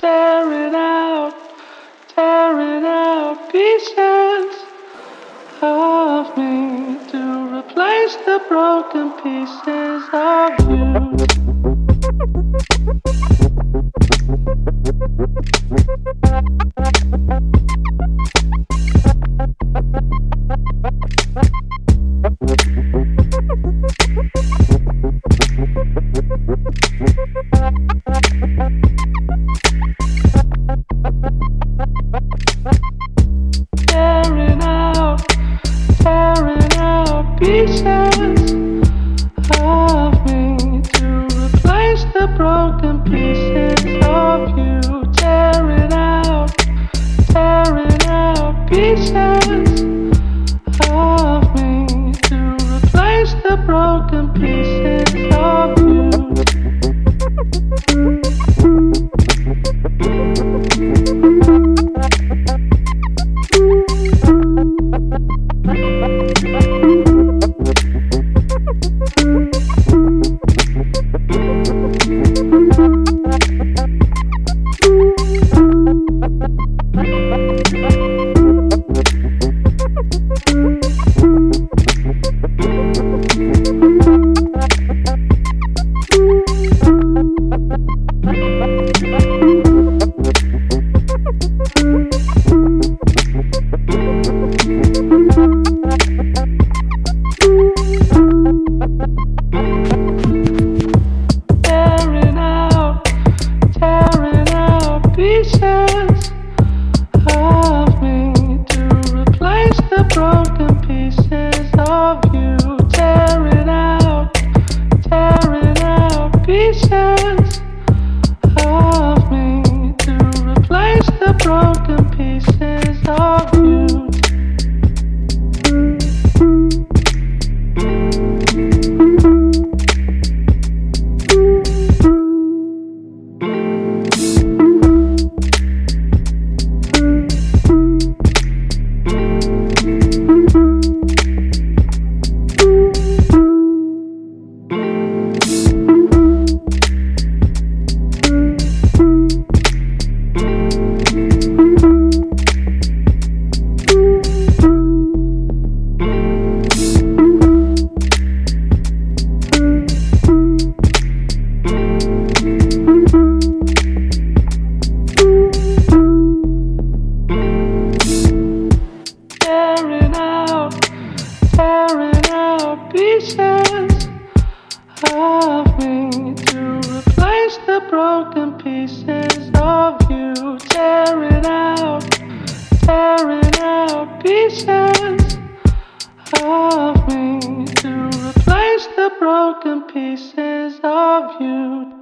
tearing out, tearing out pieces of me to replace the broken pieces of you. Pieces of me to replace the broken pieces of you. Tearing out, tearing out pieces of me to replace the broken pieces pieces of me to replace the broken pieces of me to replace the broken pieces of you. Tearing out, tearing out pieces of me to replace the broken pieces of you.